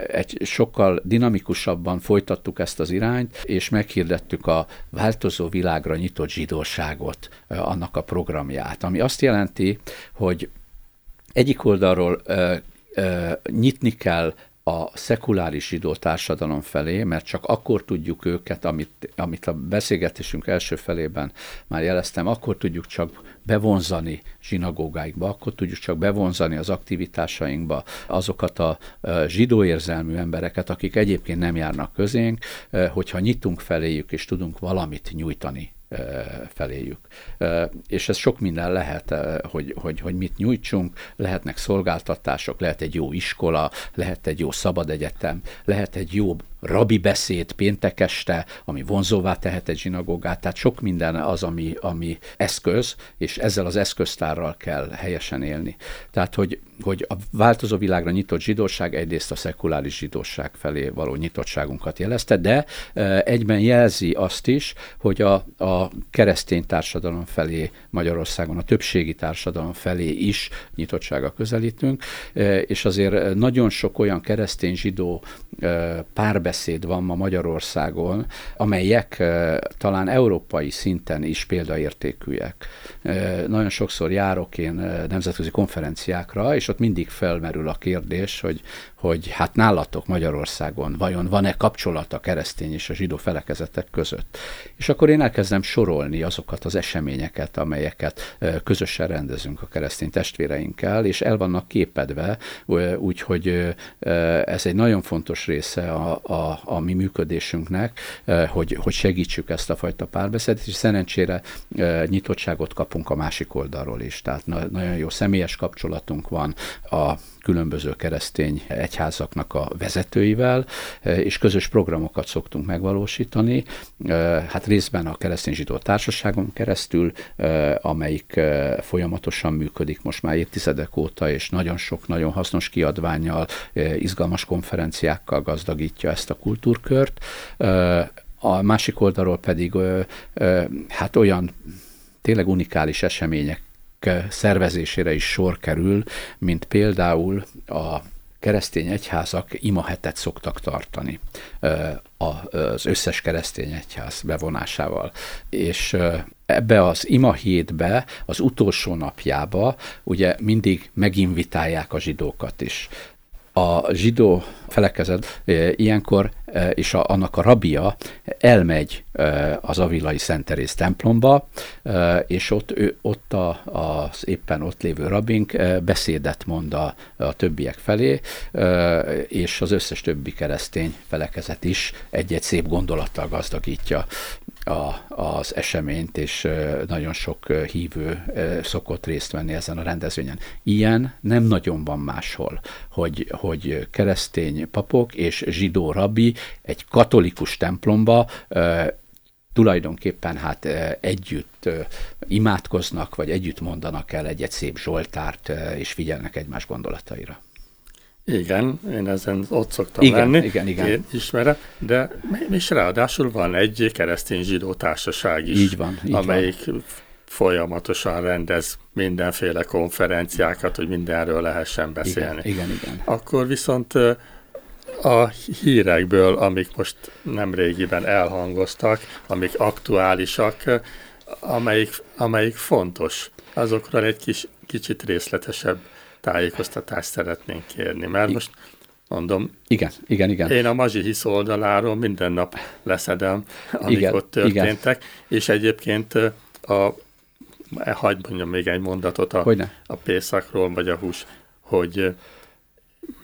egy sokkal dinamikusabban folytattuk ezt az irányt, és meghirdettük a változó világra nyitott zsidóságot, annak a programját, ami azt jelenti, hogy egyik oldalról nyitni kell a szekuláris zsidó társadalom felé, mert csak akkor tudjuk őket, amit, amit a beszélgetésünk első felében már jeleztem, akkor tudjuk csak bevonzani zsinagógáikba, akkor tudjuk csak bevonzani az aktivitásainkba azokat a zsidó érzelmű embereket, akik egyébként nem járnak közénk, hogyha nyitunk feléjük és tudunk valamit nyújtani feléjük. És ez sok minden lehet, hogy, hogy, hogy mit nyújtsunk, lehetnek szolgáltatások, lehet egy jó iskola, lehet egy jó szabad egyetem, lehet egy jó rabi beszéd péntek este, ami vonzóvá tehet egy zsinagógát, tehát sok minden az, ami, ami eszköz, és ezzel az eszköztárral kell helyesen élni. Tehát, hogy, hogy a változó világra nyitott zsidóság egyrészt a szekuláris zsidóság felé való nyitottságunkat jelezte, de egyben jelzi azt is, hogy a, a keresztény társadalom felé Magyarországon, a többségi társadalom felé is nyitottsága közelítünk, és azért nagyon sok olyan keresztény zsidó párbeszéd párbeszéd van ma Magyarországon, amelyek talán európai szinten is példaértékűek. Nagyon sokszor járok én nemzetközi konferenciákra, és ott mindig felmerül a kérdés, hogy, hogy hát nálatok Magyarországon vajon van-e kapcsolat a keresztény és a zsidó felekezetek között. És akkor én elkezdem sorolni azokat az eseményeket, amelyeket közösen rendezünk a keresztény testvéreinkkel, és el vannak képedve, úgyhogy ez egy nagyon fontos része a, a, a mi működésünknek, hogy, hogy segítsük ezt a fajta párbeszédet, és szerencsére nyitottságot kapunk a másik oldalról is. Tehát nagyon jó személyes kapcsolatunk van a különböző keresztény egyházaknak a vezetőivel, eh, és közös programokat szoktunk megvalósítani, eh, hát részben a keresztény zsidó társaságon keresztül, eh, amelyik folyamatosan működik most már évtizedek óta, és nagyon sok, nagyon hasznos kiadványjal, izgalmas konferenciákkal gazdagítja ezt a kultúrkört. A másik oldalról pedig hát olyan tényleg unikális események szervezésére is sor kerül, mint például a keresztény egyházak imahetet szoktak tartani az összes keresztény egyház bevonásával. És ebbe az ima hétbe, az utolsó napjába ugye mindig meginvitálják a zsidókat is a zsidó felekezet ilyenkor, és a, annak a rabia elmegy az Avilai Szent Terész templomba, és ott, ő, ott a, az éppen ott lévő rabink beszédet mond a, a többiek felé, és az összes többi keresztény felekezet is egy-egy szép gondolattal gazdagítja a, az eseményt, és nagyon sok hívő szokott részt venni ezen a rendezvényen. Ilyen nem nagyon van máshol, hogy, hogy keresztény papok és zsidó rabbi egy katolikus templomba tulajdonképpen hát együtt imádkoznak, vagy együtt mondanak el egy-egy szép zsoltárt, és figyelnek egymás gondolataira. Igen, én ezen ott szoktam igen, lenni, igen, igen. én ismerem, de és ráadásul van egy keresztény zsidó társaság is, így van, így amelyik van. folyamatosan rendez mindenféle konferenciákat, hogy mindenről lehessen beszélni. Igen, igen, igen. Akkor viszont a hírekből, amik most nem régiben elhangoztak, amik aktuálisak, amelyik, amelyik fontos, azokról egy kis, kicsit részletesebb tájékoztatást szeretnénk kérni, mert most mondom, igen, igen, igen. én a Mazsi Hisz oldaláról minden nap leszedem, amik igen, ott történtek, igen. és egyébként a, hagyd mondjam még egy mondatot a, a Pészakról, vagy a hús, hogy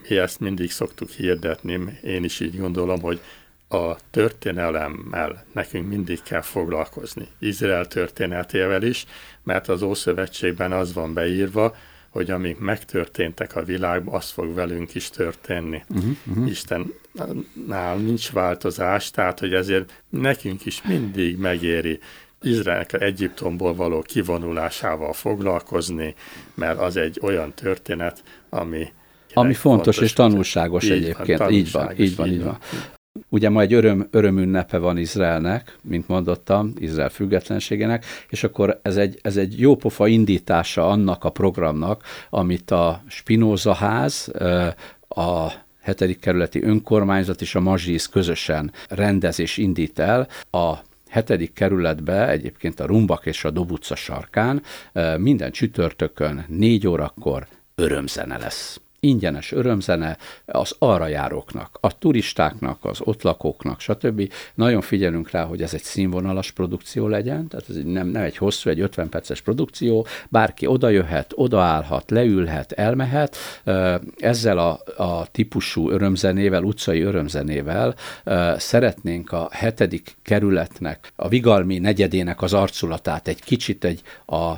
mi ezt mindig szoktuk hirdetni, én is így gondolom, hogy a történelemmel nekünk mindig kell foglalkozni. Izrael történetével is, mert az Ószövetségben az van beírva, hogy amik megtörténtek a világban, az fog velünk is történni. Uh-huh, uh-huh. Istennál nincs változás, tehát hogy ezért nekünk is mindig megéri Izrael Egyiptomból való kivonulásával foglalkozni, mert az egy olyan történet, ami ami fontos, fontos és tanulságos így egyébként. Van, így van, így van, így van. Ugye ma egy öröm, örömünnepe van Izraelnek, mint mondottam, Izrael függetlenségének, és akkor ez egy, ez egy jópofa indítása annak a programnak, amit a Spinoza ház, a hetedik kerületi önkormányzat és a Mazsisz közösen rendez és indít el. A hetedik kerületbe, egyébként a Rumbak és a Dobutca sarkán minden csütörtökön négy órakor örömzene lesz ingyenes örömzene az arra járóknak, a turistáknak, az ott lakóknak, stb. Nagyon figyelünk rá, hogy ez egy színvonalas produkció legyen, tehát ez nem, nem egy hosszú, egy 50 perces produkció, bárki oda jöhet, odaállhat, leülhet, elmehet. Ezzel a, a típusú örömzenével, utcai örömzenével szeretnénk a hetedik kerületnek, a Vigalmi negyedének az arculatát egy kicsit egy a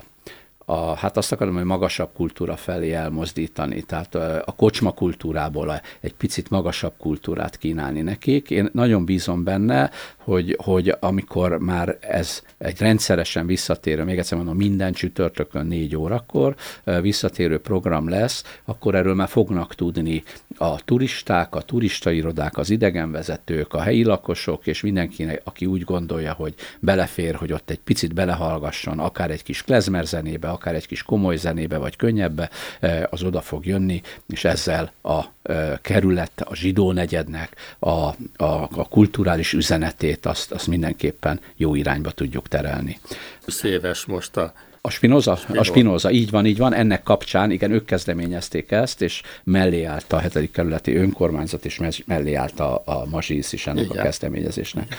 a, hát azt akarom, hogy magasabb kultúra felé elmozdítani, tehát a kocsma kultúrából egy picit magasabb kultúrát kínálni nekik. Én nagyon bízom benne, hogy, hogy amikor már ez egy rendszeresen visszatérő, még egyszer mondom, minden csütörtökön négy órakor visszatérő program lesz, akkor erről már fognak tudni a turisták, a turistairodák, az idegenvezetők, a helyi lakosok, és mindenkinek, aki úgy gondolja, hogy belefér, hogy ott egy picit belehallgasson, akár egy kis klezmer zenébe, akár egy kis komoly zenébe, vagy könnyebbe, az oda fog jönni, és ezzel a kerület, a zsidó negyednek a, a, a kulturális üzenetét, azt, azt mindenképpen jó irányba tudjuk terelni. Széves most a a Spinoza? Spinoza? A Spinoza, így van, így van. Ennek kapcsán, igen, ők kezdeményezték ezt, és mellé állt a hetedik kerületi önkormányzat, és mellé állt a, a Mazsisz is ennek igen. a kezdeményezésnek.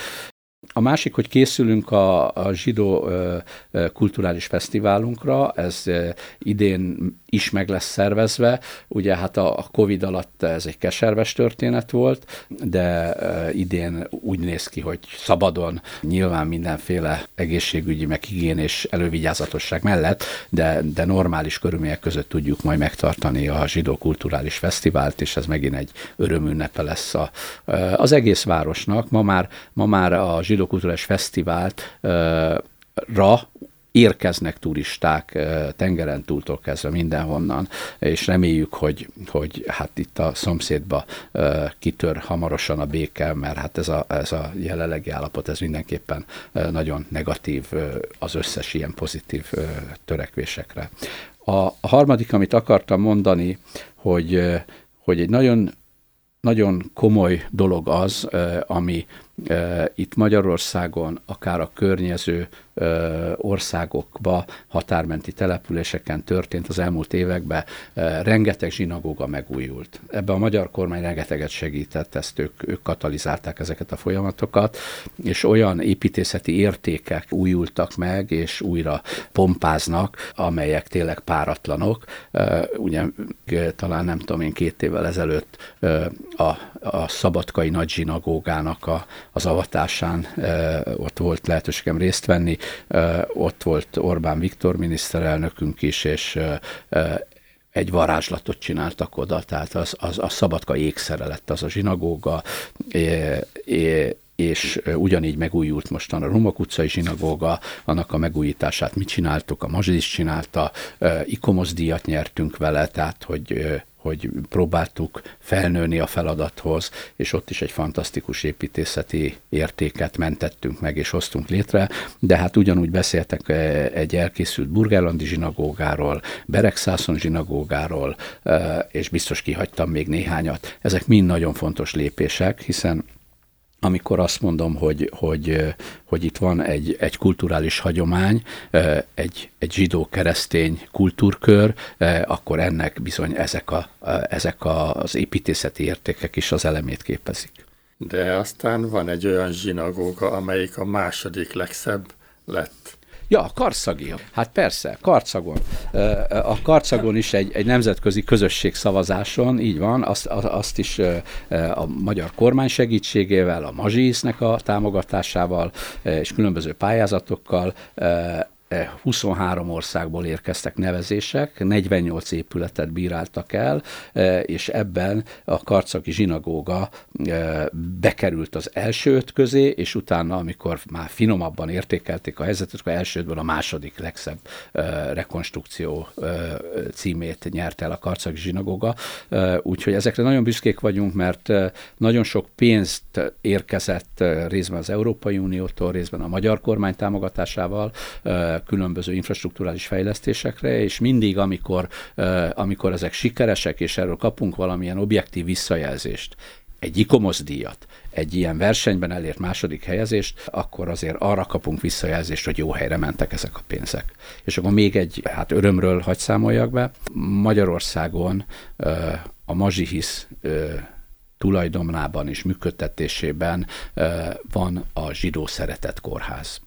A másik, hogy készülünk a, a zsidó kulturális fesztiválunkra, ez idén is meg lesz szervezve. Ugye hát a Covid alatt ez egy keserves történet volt, de idén úgy néz ki, hogy szabadon, nyilván mindenféle egészségügyi, meg és elővigyázatosság mellett, de, de normális körülmények között tudjuk majd megtartani a zsidó kulturális fesztivált, és ez megint egy örömünnepe lesz a, az egész városnak. Ma már, ma már a zsidó kulturális fesztivált ra érkeznek turisták tengeren túltól kezdve mindenhonnan, és reméljük, hogy, hogy hát itt a szomszédba kitör hamarosan a béke, mert hát ez a, ez a jelenlegi állapot, ez mindenképpen nagyon negatív az összes ilyen pozitív törekvésekre. A, harmadik, amit akartam mondani, hogy, hogy egy nagyon nagyon komoly dolog az, ami itt Magyarországon, akár a környező országokba, határmenti településeken történt az elmúlt években, rengeteg zsinagóga megújult. Ebbe a magyar kormány rengeteget segített, ezt ők, ők katalizálták ezeket a folyamatokat, és olyan építészeti értékek újultak meg, és újra pompáznak, amelyek tényleg páratlanok. Ugye talán nem tudom én két évvel ezelőtt a, a szabadkai nagy zsinagógának a, az avatásán ott volt lehetőségem részt venni, ott volt Orbán Viktor miniszterelnökünk is, és egy varázslatot csináltak oda, tehát az, az, a szabadka ékszere lett az a zsinagóga, és ugyanígy megújult mostan a Romok utcai zsinagóga, annak a megújítását mi csináltuk, a Mazsis csinálta, ikomosz díjat nyertünk vele, tehát hogy hogy próbáltuk felnőni a feladathoz, és ott is egy fantasztikus építészeti értéket mentettünk meg, és hoztunk létre, de hát ugyanúgy beszéltek egy elkészült burgerlandi zsinagógáról, Beregszászon zsinagógáról, és biztos kihagytam még néhányat. Ezek mind nagyon fontos lépések, hiszen amikor azt mondom, hogy, hogy, hogy itt van egy, egy kulturális hagyomány, egy, egy zsidó-keresztény kultúrkör, akkor ennek bizony ezek, a, ezek az építészeti értékek is az elemét képezik. De aztán van egy olyan zsinagóga, amelyik a második legszebb lett Ja, Karszagi. Hát persze, Karcagon. A Karcagon is egy, egy nemzetközi közösség szavazáson, így van, azt, azt is a magyar kormány segítségével, a Mazsisznek a támogatásával és különböző pályázatokkal 23 országból érkeztek nevezések, 48 épületet bíráltak el, e, és ebben a karcaki zsinagóga e, bekerült az első öt közé, és utána, amikor már finomabban értékelték a helyzetet, akkor elsődből a második legszebb e, rekonstrukció címét nyert el a karcaki zsinagóga. Úgyhogy ezekre nagyon büszkék vagyunk, mert nagyon sok pénzt érkezett részben az Európai Uniótól, részben a magyar kormány támogatásával, különböző infrastruktúrális fejlesztésekre, és mindig, amikor, amikor ezek sikeresek, és erről kapunk valamilyen objektív visszajelzést, egy ICOMOS díjat, egy ilyen versenyben elért második helyezést, akkor azért arra kapunk visszajelzést, hogy jó helyre mentek ezek a pénzek. És akkor még egy, hát örömről hagy számoljak be. Magyarországon a Mazsihisz tulajdonában és működtetésében van a zsidó szeretett kórház.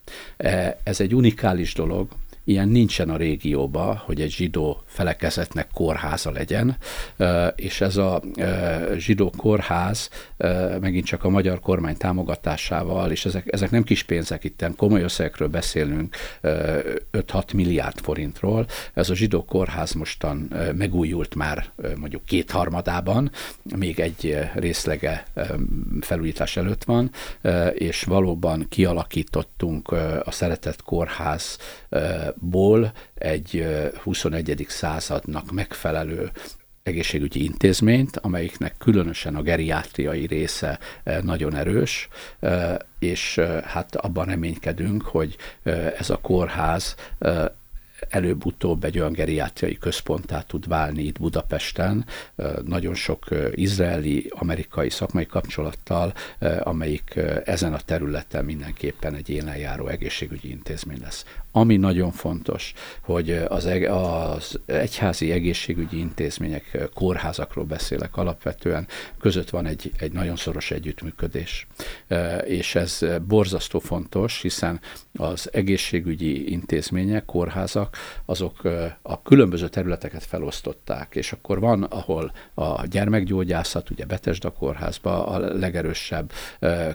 Ez egy unikális dolog, Ilyen nincsen a régióba, hogy egy zsidó felekezetnek kórháza legyen, és ez a zsidó kórház megint csak a magyar kormány támogatásával, és ezek, ezek nem kis pénzek, itt komoly összegekről beszélünk, 5-6 milliárd forintról. Ez a zsidó kórház mostan megújult már mondjuk kétharmadában, még egy részlege felújítás előtt van, és valóban kialakítottunk a Szeretett Kórház ból egy 21. századnak megfelelő egészségügyi intézményt, amelyiknek különösen a geriátriai része nagyon erős, és hát abban reménykedünk, hogy ez a kórház előbb-utóbb egy olyan geriátriai központtá tud válni itt Budapesten, nagyon sok izraeli, amerikai szakmai kapcsolattal, amelyik ezen a területen mindenképpen egy élenjáró egészségügyi intézmény lesz. Ami nagyon fontos, hogy az, az egyházi egészségügyi intézmények, kórházakról beszélek alapvetően, között van egy, egy nagyon szoros együttműködés. És ez borzasztó fontos, hiszen az egészségügyi intézmények, kórházak, azok a különböző területeket felosztották, és akkor van, ahol a gyermekgyógyászat, ugye Betesda kórházba a legerősebb,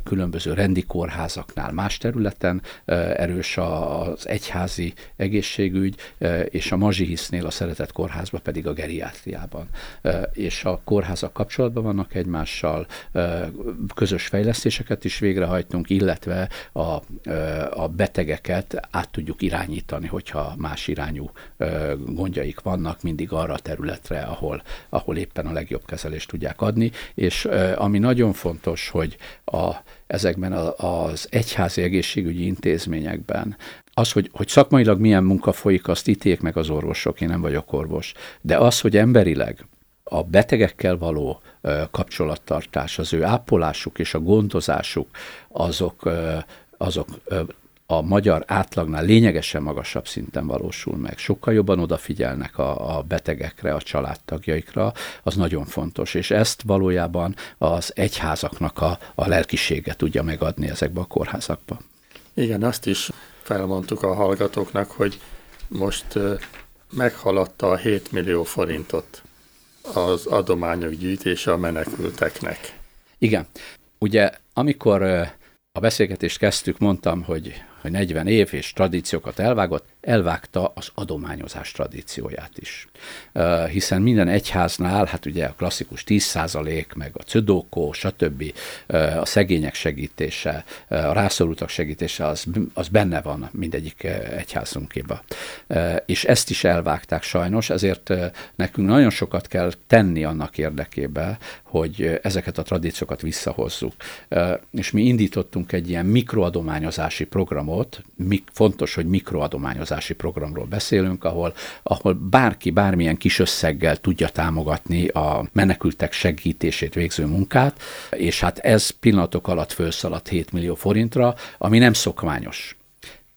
különböző rendi kórházaknál más területen erős az egy egyházi egészségügy, e, és a Mazsihisznél a Szeretett Kórházban pedig a geriátriában. E, és a kórházak kapcsolatban vannak egymással, e, közös fejlesztéseket is végrehajtunk, illetve a, a betegeket át tudjuk irányítani, hogyha más irányú gondjaik vannak, mindig arra a területre, ahol, ahol éppen a legjobb kezelést tudják adni. És ami nagyon fontos, hogy a, ezekben az egyházi egészségügyi intézményekben az, hogy, hogy szakmailag milyen munka folyik, azt ítéljék meg az orvosok, én nem vagyok orvos. De az, hogy emberileg a betegekkel való kapcsolattartás, az ő ápolásuk és a gondozásuk, azok, azok a magyar átlagnál lényegesen magasabb szinten valósul meg. Sokkal jobban odafigyelnek a, a betegekre, a családtagjaikra, az nagyon fontos, és ezt valójában az egyházaknak a, a lelkisége tudja megadni ezekbe a kórházakba. Igen, azt is felmondtuk a hallgatóknak, hogy most meghaladta a 7 millió forintot az adományok gyűjtése a menekülteknek. Igen. Ugye, amikor a beszélgetést kezdtük, mondtam, hogy hogy 40 év és tradíciókat elvágott, elvágta az adományozás tradícióját is. Hiszen minden egyháznál, hát ugye a klasszikus 10% meg a cödókó, stb. a szegények segítése, a rászorultak segítése, az, az benne van mindegyik egyházunkéba. És ezt is elvágták sajnos, ezért nekünk nagyon sokat kell tenni annak érdekében, hogy ezeket a tradíciókat visszahozzuk. És mi indítottunk egy ilyen mikroadományozási programot, fontos, hogy mikroadományozási programról beszélünk, ahol, ahol bárki bármilyen kis összeggel tudja támogatni a menekültek segítését végző munkát, és hát ez pillanatok alatt felszaladt 7 millió forintra, ami nem szokványos.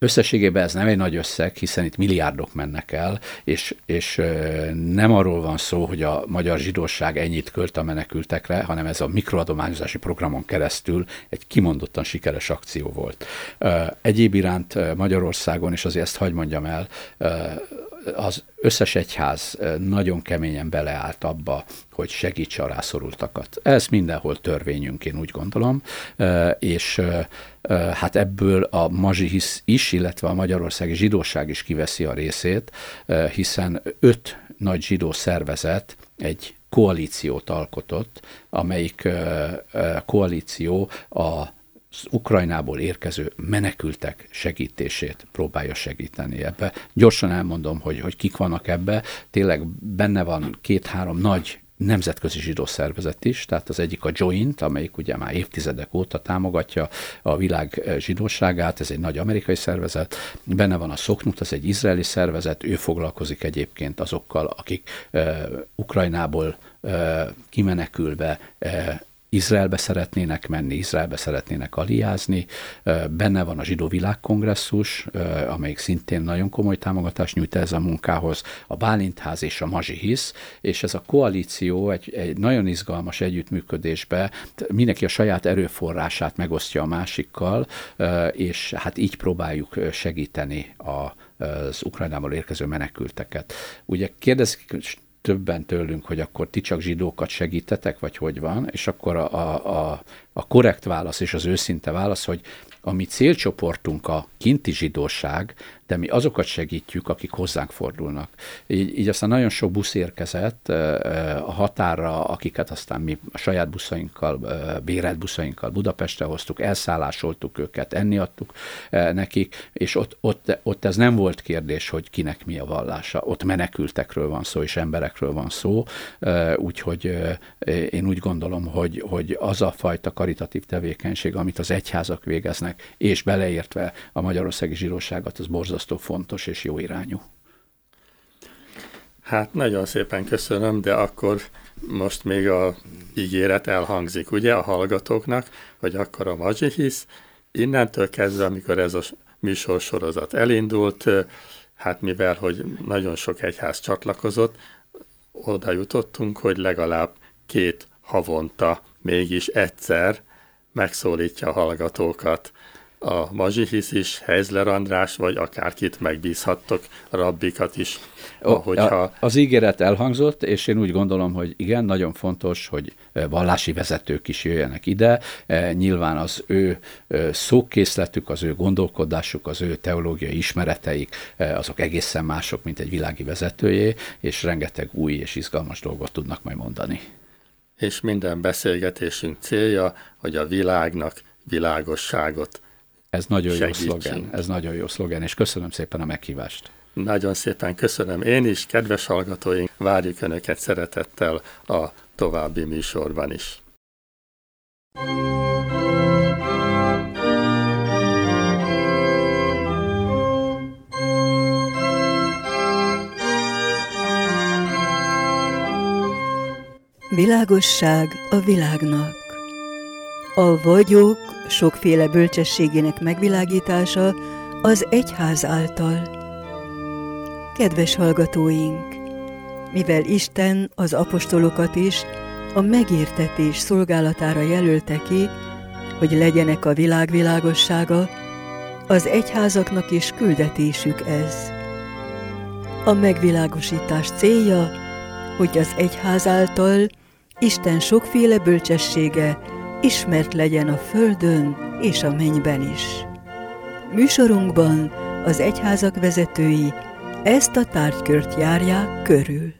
Összességében ez nem egy nagy összeg, hiszen itt milliárdok mennek el, és, és nem arról van szó, hogy a magyar zsidóság ennyit költ a menekültekre, hanem ez a mikroadományozási programon keresztül egy kimondottan sikeres akció volt. Egyéb iránt Magyarországon, és azért ezt hagyd mondjam el, az összes egyház nagyon keményen beleállt abba, hogy segítse a rászorultakat. Ez mindenhol törvényünk, én úgy gondolom, és hát ebből a mazsihisz is, illetve a magyarországi zsidóság is kiveszi a részét, hiszen öt nagy zsidó szervezet egy koalíciót alkotott, amelyik koalíció a Ukrajnából érkező menekültek segítését próbálja segíteni ebbe. Gyorsan elmondom, hogy, hogy kik vannak ebbe. Tényleg benne van két-három nagy nemzetközi zsidó szervezet is, tehát az egyik a Joint, amelyik ugye már évtizedek óta támogatja a világ zsidóságát, ez egy nagy amerikai szervezet, benne van a Szoknut, ez egy izraeli szervezet, ő foglalkozik egyébként azokkal, akik uh, Ukrajnából uh, kimenekülve uh, Izraelbe szeretnének menni, Izraelbe szeretnének aliázni. Benne van a Zsidó Világkongresszus, amelyik szintén nagyon komoly támogatást nyújt ez a munkához, a Bálintház és a Mazsihisz, és ez a koalíció egy, egy nagyon izgalmas együttműködésbe mindenki a saját erőforrását megosztja a másikkal, és hát így próbáljuk segíteni a az Ukrajnából érkező menekülteket. Ugye kérdezik többen tőlünk, hogy akkor ti csak zsidókat segítetek, vagy hogy van, és akkor a, a, a, a korrekt válasz és az őszinte válasz, hogy a mi célcsoportunk a kinti zsidóság, de mi azokat segítjük, akik hozzánk fordulnak. Így, így aztán nagyon sok busz érkezett a határra, akiket aztán mi a saját buszainkkal, bérelt buszainkkal Budapestre hoztuk, elszállásoltuk őket, enni adtuk nekik, és ott, ott, ott ez nem volt kérdés, hogy kinek mi a vallása. Ott menekültekről van szó, és emberekről van szó, úgyhogy én úgy gondolom, hogy, hogy az a fajta karitatív tevékenység, amit az egyházak végeznek, és beleértve a Magyarországi Zsíróságot, az borzasztó fontos és jó irányú. Hát nagyon szépen köszönöm, de akkor most még a ígéret elhangzik, ugye, a hallgatóknak, hogy akkor a Mazsihisz innentől kezdve, amikor ez a műsorsorozat elindult, hát mivel, hogy nagyon sok egyház csatlakozott, oda jutottunk, hogy legalább két havonta mégis egyszer megszólítja a hallgatókat a Mazsihisz is, Heizler András, vagy akárkit megbízhattok, rabbikat is. Ahogyha... Az ígéret elhangzott, és én úgy gondolom, hogy igen, nagyon fontos, hogy vallási vezetők is jöjjenek ide. Nyilván az ő szókészletük, az ő gondolkodásuk, az ő teológiai ismereteik, azok egészen mások, mint egy világi vezetőjé, és rengeteg új és izgalmas dolgot tudnak majd mondani. És minden beszélgetésünk célja, hogy a világnak világosságot ez nagyon Segítsünk. jó szlogen, ez nagyon jó szlogen, és köszönöm szépen a meghívást. Nagyon szépen köszönöm én is, kedves hallgatóink, várjuk Önöket szeretettel a további műsorban is. Világosság a világnak. A vagyok sokféle bölcsességének megvilágítása az egyház által. Kedves hallgatóink! Mivel Isten az apostolokat is a megértetés szolgálatára jelölte ki, hogy legyenek a világ világossága, az egyházaknak is küldetésük ez. A megvilágosítás célja, hogy az egyház által Isten sokféle bölcsessége ismert legyen a földön és a mennyben is. Műsorunkban az egyházak vezetői ezt a tárgykört járják körül.